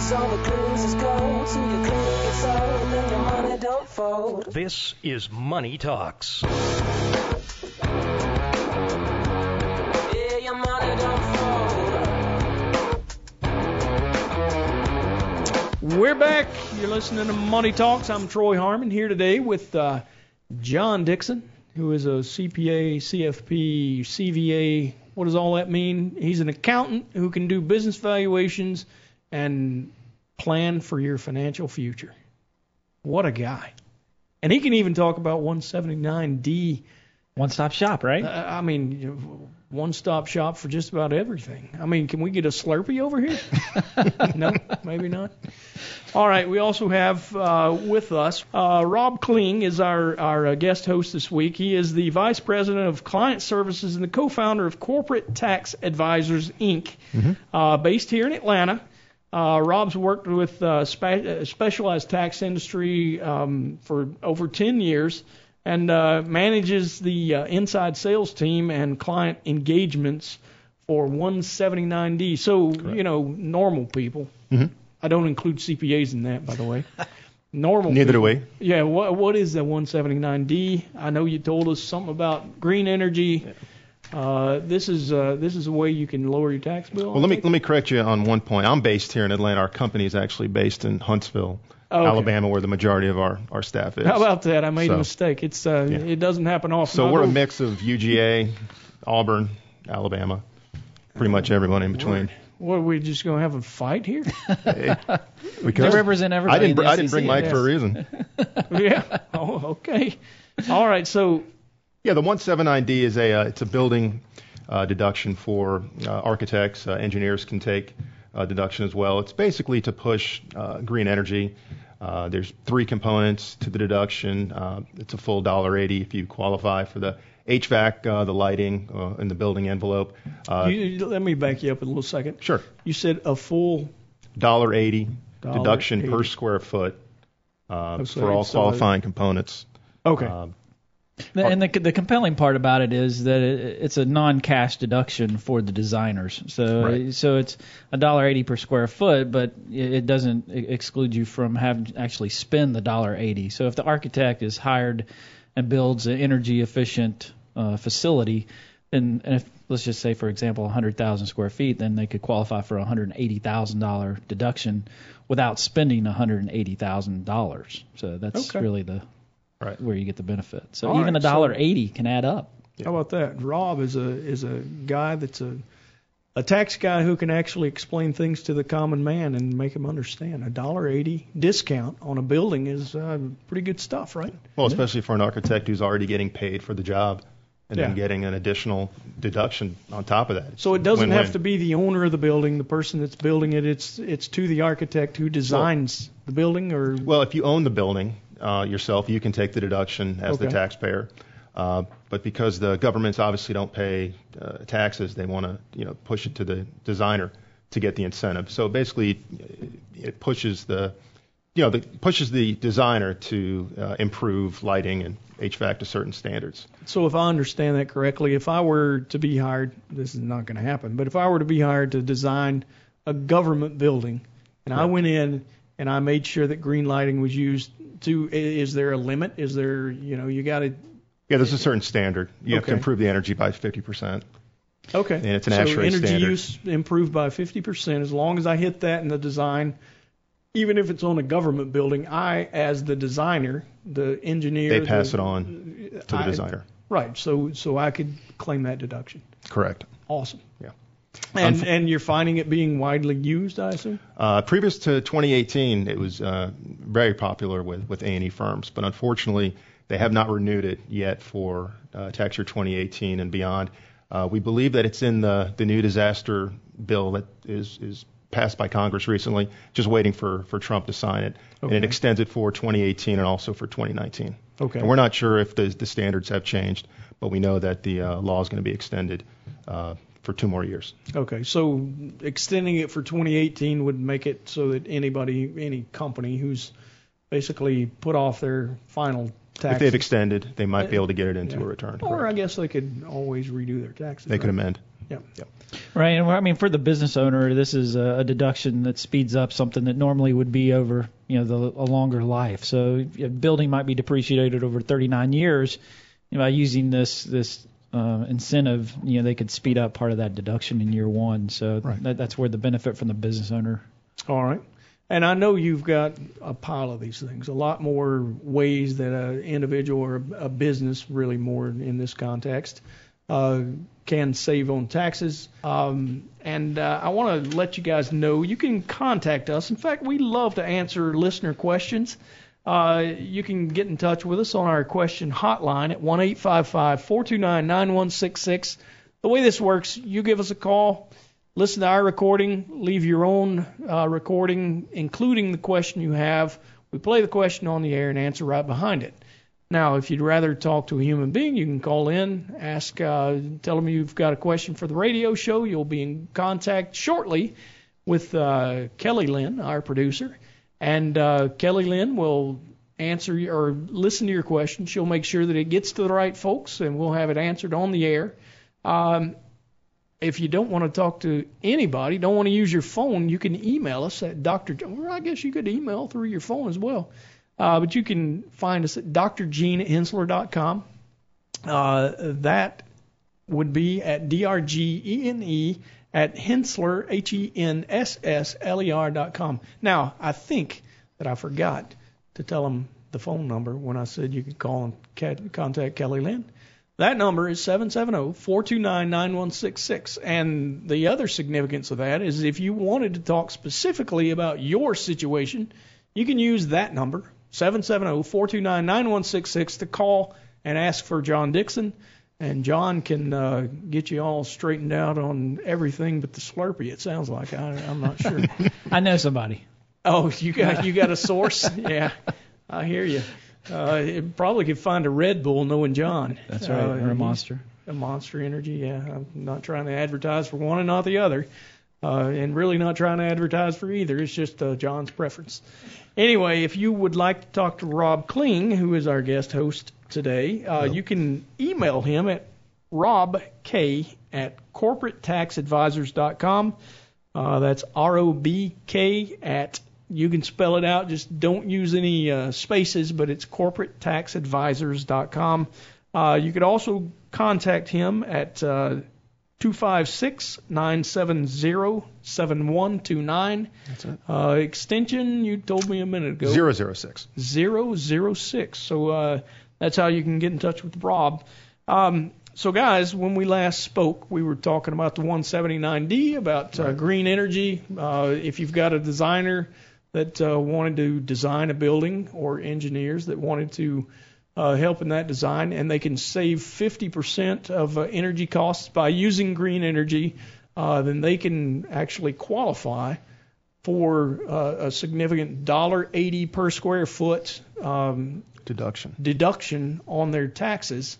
So your clue gets old and your money don't fold. This is Money Talks. Yeah, money. We're back. You're listening to Money Talks. I'm Troy Harmon here today with uh, John Dixon, who is a CPA, CFP, CVA. What does all that mean? He's an accountant who can do business valuations and plan for your financial future. What a guy. And he can even talk about 179D. One stop shop, right? Uh, I mean, one stop shop for just about everything. I mean, can we get a Slurpee over here? no, maybe not. All right, we also have uh, with us uh, Rob Kling is our our uh, guest host this week. He is the vice president of client services and the co-founder of Corporate Tax Advisors Inc., uh, based here in Atlanta. Uh, Rob's worked with uh, spe- uh, specialized tax industry um, for over 10 years and uh, manages the uh, inside sales team and client engagements for 179D. So, you know, normal people. Mhm. I don't include CPAs in that, by the way. Normal. Neither do we. Yeah. What what is the 179D? I know you told us something about green energy. Uh, this is uh, this is a way you can lower your tax bill. Well, I let me think? let me correct you on one point. I'm based here in Atlanta. Our company is actually based in Huntsville, okay. Alabama, where the majority of our our staff is. How about that? I made a mistake. It's uh, Yeah. it doesn't happen often. So we're a mix of UGA, Auburn, Alabama, pretty much everyone in between. What are we just gonna have a fight here? Hey, They represent everybody. I didn't in br- the I didn't bring SEC. Mike for a reason. yeah. Oh, okay. All right. So Yeah, the 179D is a uh, it's a building uh, deduction for uh, architects. Uh, engineers can take uh, deduction as well. It's basically to push uh, green energy. Uh, there's three components to the deduction. Uh, it's a full dollar eighty if you qualify for the HVAC, uh, the lighting, uh, and the building envelope. Uh, you, let me back you up in a little second. sure, You said a full. dollar eighty deduction per square foot uh, Oh, so for all qualifying components. Okay. The- And the, the compelling part about it is that it, it's a non-cash deduction for the designers. So Right. so it's a dollar eighty per square foot, but it doesn't exclude you from having to actually spend the dollar eighty. So if the architect is hired and builds an energy efficient uh, facility, then and if let's just say for example 100,000 square feet, then they could qualify for a $180,000 deduction without spending $180,000. So that's Okay. really the Right. where you get the benefit. So All even right, a dollar so- eighty can add up. How about that? Rob is a is a guy that's a a tax guy who can actually explain things to the common man and make him understand. A dollar eighty discount on a building is uh, pretty good stuff, right? Well, especially for an architect who's already getting paid for the job and Yeah. then getting an additional deduction on top of that. So it doesn't Win-win. have to be the owner of the building, the person that's building it. It's it's to the architect who designs the building, or Well, if you own the building uh, yourself, you can take the deduction as the taxpayer. Uh, but because the governments obviously don't pay uh, taxes, they want to you know push it to the designer to get the incentive. So basically, it pushes the you know the, pushes the designer to uh, improve lighting and HVAC to certain standards. So if I understand that correctly, if I were to be hired, this is not going to happen, but if I were to be hired to design a government building, and I went in and I made sure that green lighting was used, to is there a limit? Is there, you know, you got to Yeah, there's a certain standard. You have to improve the energy by 50%. okay. And it's an so ASHRAE energy standard. use improved by 50% as long as I hit that in the design. Even if it's on a government building, I, as the designer, the engineer, They pass the- it on to the I- designer. Right. So so I could claim that deduction. Correct. Awesome. Yeah. And Unf- and you're finding it being widely used, I assume. Uh, previous to 2018, it was uh, very popular with, with A&E firms, but unfortunately, they have not renewed it yet for uh, tax year 2018 and beyond. Uh, we believe that it's in the, the new disaster bill that is, is passed by Congress recently, just waiting for, for Trump to sign it. And it extends it for 2018 and also for 2019. Okay. And we're not sure if the, the standards have changed, but we know that the uh, law is going to be extended uh, for two more years. Okay. So extending it for 2018 would make it so that anybody, any company who's basically put off their final tax, If they've extended, they might be able to get it into Yeah. a return. or I guess they could always redo their taxes. They could right? amend. Yep. Right, and I mean for the business owner, this is a, a deduction that speeds up something that normally would be over, you know, the, a longer life. So a building might be depreciated over 39 years. You know, by using this this uh, incentive, you know, they could speed up part of that deduction in year one. So Right. that, that's where the benefit from the business owner. All right. And I know you've got a pile of these things, a lot more ways that an individual or a business, really more in this context, uh, can save on taxes. Um, and uh, I want to let you guys know you can contact us. In fact, we love to answer listener questions. Uh, you can get in touch with us on our question hotline at 1 855 429 9166. The way this works, you give us a call, listen to our recording, leave your own uh, recording, including the question you have. We play the question on the air and answer right behind it. Now, if you'd rather talk to a human being, you can call in, ask, uh, tell them you've got a question for the radio show. You'll be in contact shortly with uh, Kelly Lynn, our producer, and uh, Kelly Lynn will answer or listen to your question. She'll make sure that it gets to the right folks, and we'll have it answered on the air. Um, if you don't want to talk to anybody, don't want to use your phone, you can email us at Dr. I guess you could email through your phone as well. Uh, but you can find us at drgenehensler.com. Uh, that would be at drgene E at Hensler, H-E-N-S-S-L-E-R dot com. Now, I think that I forgot to tell them the phone number when I said you could call and contact Kelly Lynn. That number is 770-429-9166. And the other significance of that is if you wanted to talk specifically about your situation, you can use that number, 770-429-9166, to call and ask for John Dixon. And John can uh, get you all straightened out on everything but the Slurpee. It sounds like I, I'm not sure. I know somebody. Oh, you got you got a source? yeah, I hear you. Uh, it probably could find a Red Bull knowing John. That's right, Uh, or a monster. A Monster Energy. Yeah, I'm not trying to advertise for one and not the other, uh, and really not trying to advertise for either. It's just uh, John's preference. Anyway, if you would like to talk to Rob Kling, who is our guest host today, uh, you can email him at robk at corporatetaxadvisors.com. Uh, that's R O B K at you can spell it out. Just don't use any uh, spaces, but it's corporatetaxadvisors.com. Uh, you could also contact him at uh, 256-970-7129. That's it. Uh, extension, you told me a minute ago. Zero zero six. 006. So uh, that's how you can get in touch with Rob. Um, so, guys, when we last spoke, we were talking about the 179D, about uh, green energy. Uh, if you've got a designer that uh, wanted to design a building or engineers that wanted to uh, help in that design, and they can save 50% of uh, energy costs by using green energy, uh, then they can actually qualify for uh, a significant $1.80 per square foot um, Deduction. deduction on their taxes.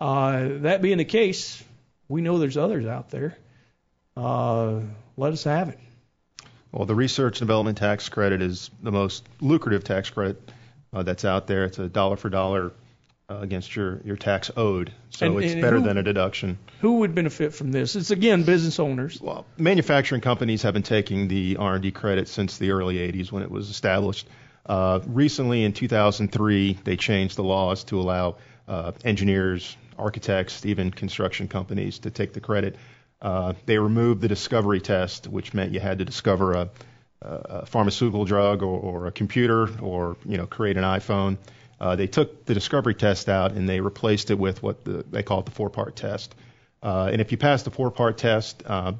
Uh, that being the case, we know there's others out there. Uh, let us have it. Well, the research and development tax credit is the most lucrative tax credit uh, that's out there. It's a dollar for dollar uh, against your, your tax owed, so And- it's and better who- than a deduction. Who would benefit from this? It's again business owners. Well, manufacturing companies have been taking the R&D credit since the early 80s when it was established. Uh, recently, in 2003, they changed the laws to allow uh, engineers, architects, even construction companies to take the credit. Uh, they removed the discovery test, which meant you had to discover a, a pharmaceutical drug or, or a computer or you know create an iPhone. Uh, they took the discovery test out and they replaced it with what the, they call it the four-part test. Uh, and if you pass the four-part test, uh,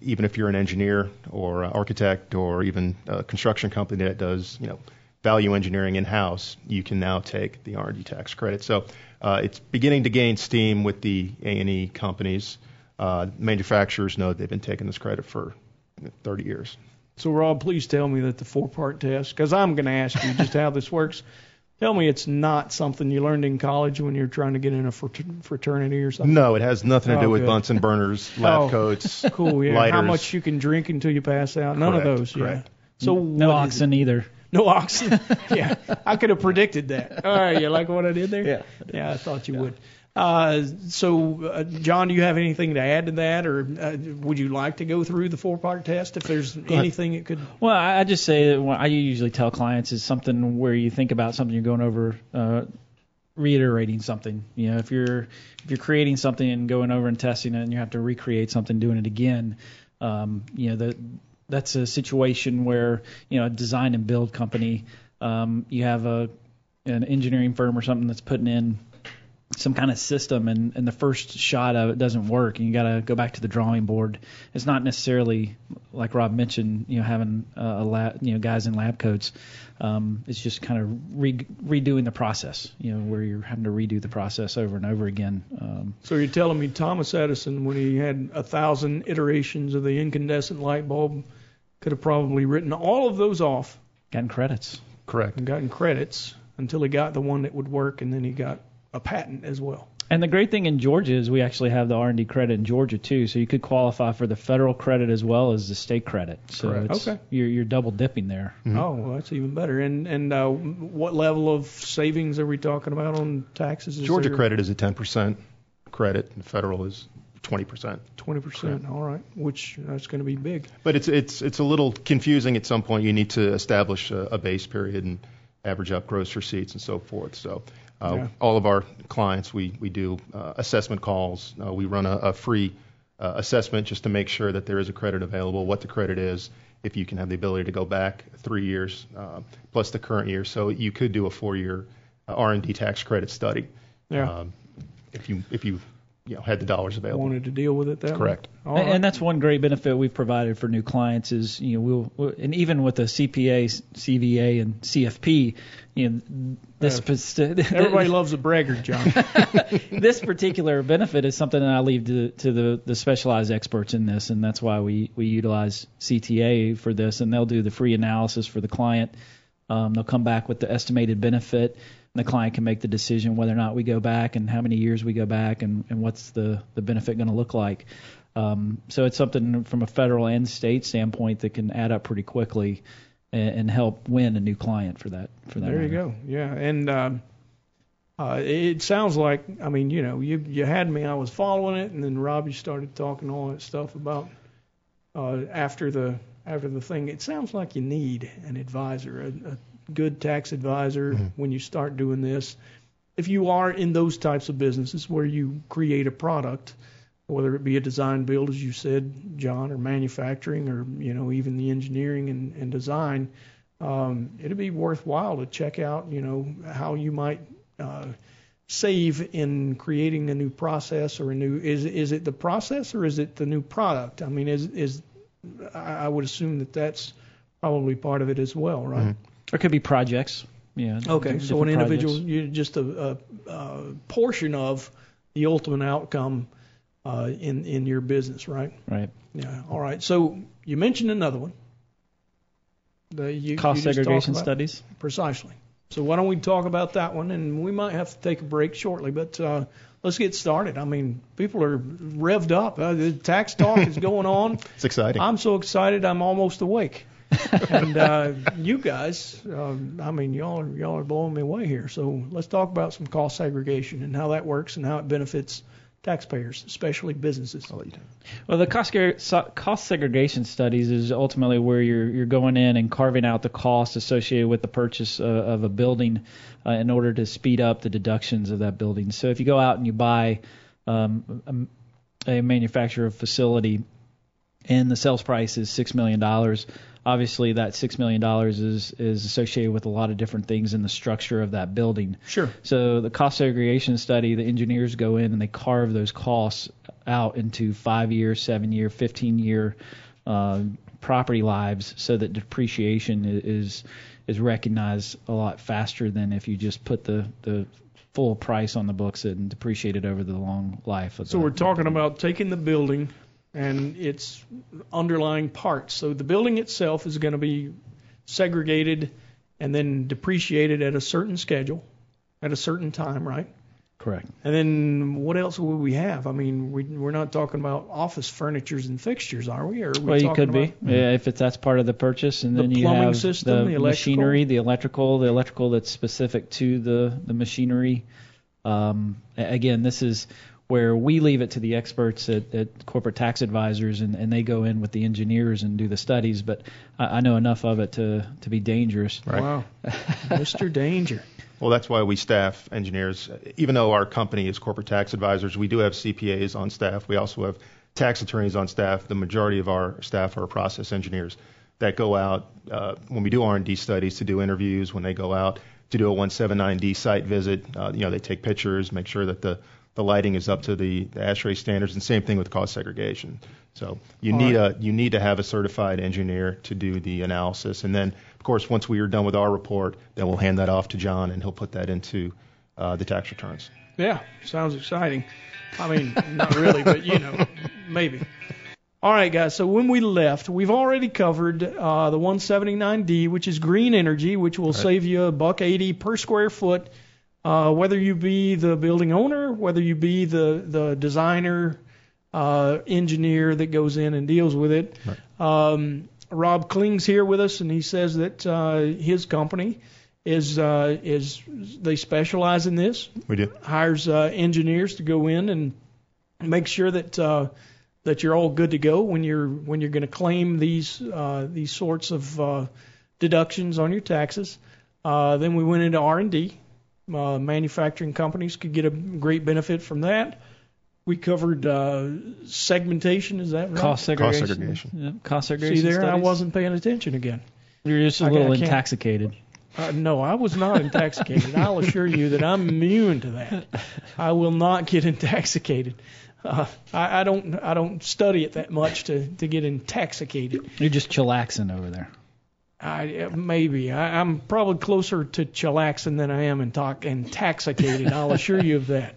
even if you're an engineer or architect or even a construction company that does, you know, value engineering in-house, you can now take the R&D tax credit. So uh, it's beginning to gain steam with the A&E companies. Uh, manufacturers know they've been taking this credit for 30 years. So, Rob, please tell me that the four-part test, because I'm going to ask you just how this works. Tell me it's not something you learned in college when you're trying to get in a frater- fraternity or something. No, it has nothing to Oh, do with good. Bunsen burners, lab Oh, coats, Cool. Yeah. lighters. How much you can drink until you pass out? None Correct, of those. correct. Yeah. So no oxen either. No oxen. yeah. I could have predicted that. All right. You like what I did there? Yeah. Yeah, I thought you would. Uh, so, uh, John, do you have anything to add to that, or uh, would you like to go through the four-part test if there's anything it could? Well, I I just say that what I usually tell clients is something where you think about something you're going over, uh, reiterating something. You know, if you're if you're creating something and going over and testing it, and you have to recreate something, doing it again, um, you know that that's a situation where you know a design and build company, um, you have a an engineering firm or something that's putting in some kind of system and, and the first shot of it doesn't work and you got to go back to the drawing board. It's not necessarily like Rob mentioned, you know, having uh, a lab, you know, guys in lab coats. Um, it's just kind of re- redoing the process, you know, where you're having to redo the process over and over again. Um, So you're telling me Thomas Edison, when he had a thousand iterations of the incandescent light bulb, could have probably written all of those off Gotten credits. Correct. and gotten credits until he got the one that would work, and then he got a patent as well. And the great thing in Georgia is we actually have the R&D credit in Georgia too, so you could qualify for the federal credit as well as the state credit. So Correct. it's, Okay. you're, you're double dipping there. Oh, well, that's even better. And and uh, what level of savings are we talking about on taxes? Is Georgia there credit is a 10% credit, and federal is 20%. Twenty percent. All right, which that's going to be big. But it's it's it's a little confusing at some point. You need to establish a, a base period and average up gross receipts and so forth. So uh, Yeah. all of our clients, we we do uh, assessment calls. Uh, we run a, a free uh, assessment just to make sure that there is a credit available, what the credit is, if you can have the ability to go back three years uh, plus the current year. So you could do a four-year uh, R&D tax credit study Yeah. um, if you if you you know had the dollars available. Wanted to deal with it that way? Correct. And, right. and that's one great benefit we've provided for new clients is you know we'll, we'll and even with the CPA, CVA, and CFP, you know this Yeah. Everybody loves a braggart, John. this particular benefit is something that I leave to, to the, the specialized experts in this, and that's why we, we utilize CTA for this, and they'll do the free analysis for the client. Um, they'll come back with the estimated benefit, and the client can make the decision whether or not we go back and how many years we go back and, and what's the, the benefit going to look like. Um, so it's something from a federal and state standpoint that can add up pretty quickly and, and help win a new client for that. For that There you go. Yeah, and um, uh, it sounds like I mean, you know, you you had me. I was following it, and then Robbie started talking all that stuff about uh, after the after the thing. It sounds like you need an advisor, a, a good tax advisor, when you start doing this. If you are in those types of businesses where you create a product, whether it be a design build, as you said, John, or manufacturing, or you know, even the engineering and, and design um, it'd be worthwhile to check out, you know, how you might uh, save in creating a new process or a new. Is is it the process or is it the new product? I mean, is is I I would assume that that's probably part of it as well, right? There could be projects. Yeah. Okay, so an individual, projects. you just a, a, a portion of the ultimate outcome uh, in in your business, right? Right. Yeah. All right. So you mentioned another one. The you, Cost you segregation about- studies. Precisely. So why don't we talk about that one? And we might have to take a break shortly, but uh, let's get started. I mean, people are revved up. Uh, the tax talk is going on. It's exciting. I'm so excited, I'm almost awake. and uh, you guys, um, I mean, y'all are y'all are blowing me away here. So let's talk about some cost segregation and how that works and how it benefits taxpayers, especially businesses. I'll let you. Well, the cost, cost segregation studies is ultimately where you're you're going in and carving out the cost associated with the purchase uh, of a building uh, in order to speed up the deductions of that building. So if you go out and you buy um, a, a manufacturer facility and the sales price is six million dollars, obviously that six million dollars is is associated with a lot of different things in the structure of that building. Sure. So the cost segregation study, the engineers go in and they carve those costs out into five year, seven year, 15 year uh, property lives, so that depreciation is is recognized a lot faster than if you just put the the full price on the books and depreciate it over the long life. Of So the, we're talking about taking the building and its underlying parts. So the building itself is going to be segregated and then depreciated at a certain schedule, at a certain time, right? correct. And then what else would we have? I mean, we, we're not talking about office furnitures and fixtures, are we? Or are we Well, you could be, yeah, if it's that's part of the purchase, and The then you have system, the, the machinery, the electrical, the electrical that's specific to the the machinery. Um, again, this is where we leave it to the experts at, at corporate tax advisors, and, and they go in with the engineers and do the studies. But I, I know enough of it to to be dangerous. Right. Wow, Mr. Danger. Well, that's why we staff engineers. Even though our company is corporate tax advisors, we do have CPAs on staff. We also have tax attorneys on staff. The majority of our staff are process engineers that go out uh, when we do R&D studies to do interviews. When they go out to do a 179D site visit, uh, you know, they take pictures, make sure that the the lighting is up to the, the ASHRAE standards, and same thing with cost segregation. So you All need a you need to have a certified engineer to do the analysis, and then of course once we are done with our report, then we'll hand that off to John, and he'll put that into uh, the tax returns. Yeah, sounds exciting. I mean, not really, but you know, maybe. All right, guys. So when we left, we've already covered uh, the 179D, which is green energy, which will save you a buck 80 per square foot. Uh, whether you be the building owner, whether you be the the designer, uh, engineer that goes in and deals with it. Um, Rob Kling's here with us, and he says that uh, his company is uh, is they specialize in this We do. hires uh, engineers to go in and make sure that uh, that you're all good to go when you're when you're going to claim these uh, these sorts of uh, deductions on your taxes. Uh, then we went into R&D. Uh, manufacturing companies could get a great benefit from that. We covered uh, segmentation. Is that right? Cost segregation. segregation. Yeah, cost segregation. See there, I wasn't paying attention again. You're just a I little can't- intoxicated. Uh, no, I was not intoxicated. I'll assure you that I'm immune to that. I will not get intoxicated. Uh, I, I don't. I don't study it that much to to get intoxicated. You're just chillaxing over there. I uh, maybe I, I'm probably closer to chillaxing than I am intox- intoxicated. I'll assure you of that.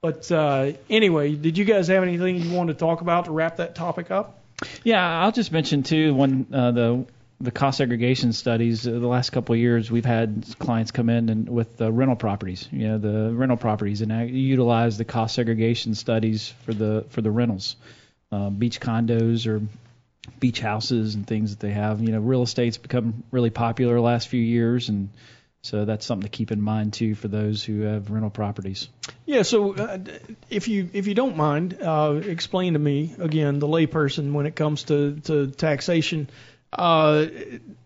But uh, anyway, did you guys have anything you wanted to talk about to wrap that topic up? Yeah, I'll just mention too when uh, the the cost segregation studies. Uh, the last couple of years, we've had clients come in and with uh, rental properties. You know, the rental properties and uh, utilize the cost segregation studies for the for the rentals, uh, beach condos or beach houses and things that they have. You know, real estate's become really popular the last few years, and so that's something to keep in mind too for those who have rental properties. Yeah. So uh, if you if you don't mind, uh, explain to me again, the layperson, when it comes to to taxation. Uh,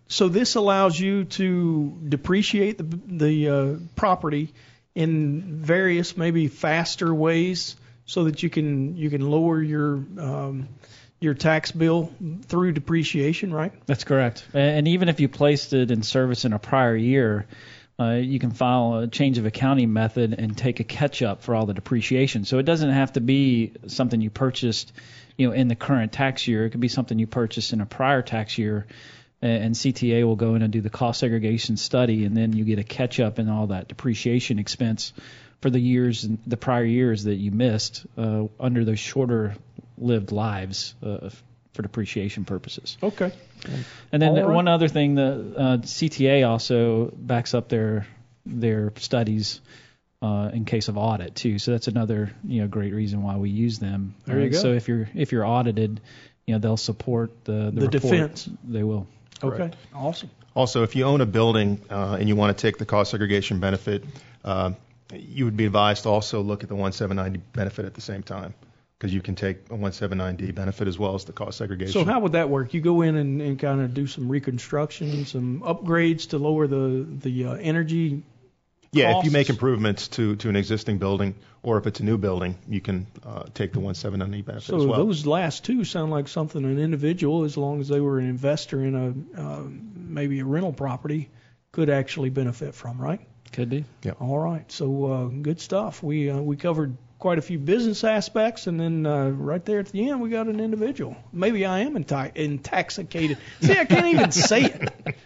so this allows you to depreciate the the uh, property in various maybe faster ways, so that you can you can lower your um, your tax bill through depreciation, right? That's correct. And even if you placed it in service in a prior year, uh, you can file a change of accounting method and take a catch up for all the depreciation. So it doesn't have to be something you purchased, you know, in the current tax year. It could be something you purchased in a prior tax year, and CTA will go in and do the cost segregation study, and then you get a catch up in all that depreciation expense for the years the prior years that you missed uh, under those shorter lived lives uh, for depreciation purposes. Okay. And then All right. one other thing, the uh, CTA also backs up their their studies uh, in case of audit too. So that's another you know great reason why we use them. There you go. So if you're if you're audited, you know they'll support the the, The report. defense. They will. Okay. Awesome. Also, if you own a building uh, and you want to take the cost segregation benefit, uh, you would be advised to also look at the 179D benefit at the same time, because you can take a 179D benefit as well as the cost segregation. So how would that work? You go in and, and kind of do some reconstruction, some upgrades to lower the the uh, energy. yeah, if you make improvements to, to an existing building, or if it's a new building, you can uh, take the 179D benefit So as well. those last two sound like something an individual, as long as they were an investor in a uh, maybe a rental property, could actually benefit from, right? Could be. Yeah. All right. So uh, good stuff. We uh, we covered quite a few business aspects, and then uh, right there at the end, we got an individual. Maybe I am inti- intoxicated. See, I can't even say it.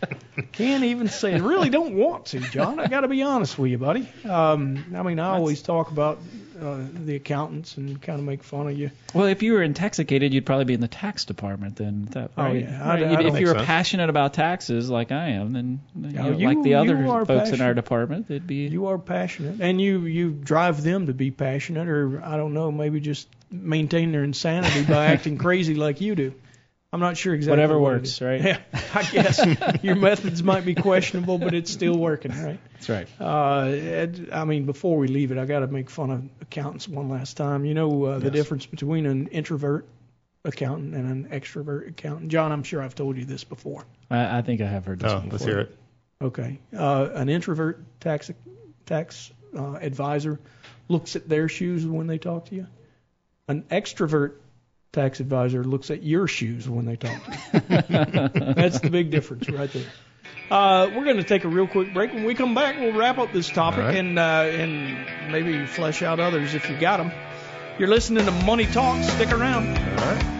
Can't even say it. Really don't want to, John. I got to be honest with you, buddy. Um, I mean, I always talk about uh, the accountants and kind of make fun of you. Well, if you were intoxicated, you'd probably be in the tax department then. That, Oh, right? yeah. I- Right. I if don't if you were so. passionate about taxes like I am, then you know, you- like the other folks in our department, it'd be You are passionate, and you you drive them to be passionate, or I don't know, maybe just maintain their insanity by acting crazy like you do. I'm not sure exactly. Whatever what works, is. right? Yeah, I guess your methods might be questionable, but it's still working, right? That's right. Uh, Ed, I mean, before we leave it, I got to make fun of accountants one last time. You know uh, the difference between an introvert accountant and an extrovert accountant. John, I'm sure I've told you this before. I, I think I have heard this Oh, before. let's hear it. Okay. Uh, an introvert tax tax uh, advisor looks at their shoes when they talk to you. An extrovert tax advisor looks at your shoes when they talk to you. That's the big difference right there. Uh, we're going to take a real quick break. When we come back, we'll wrap up this topic right. and uh, and maybe flesh out others if you got them. You're listening to Money Talk. Stick around. All right.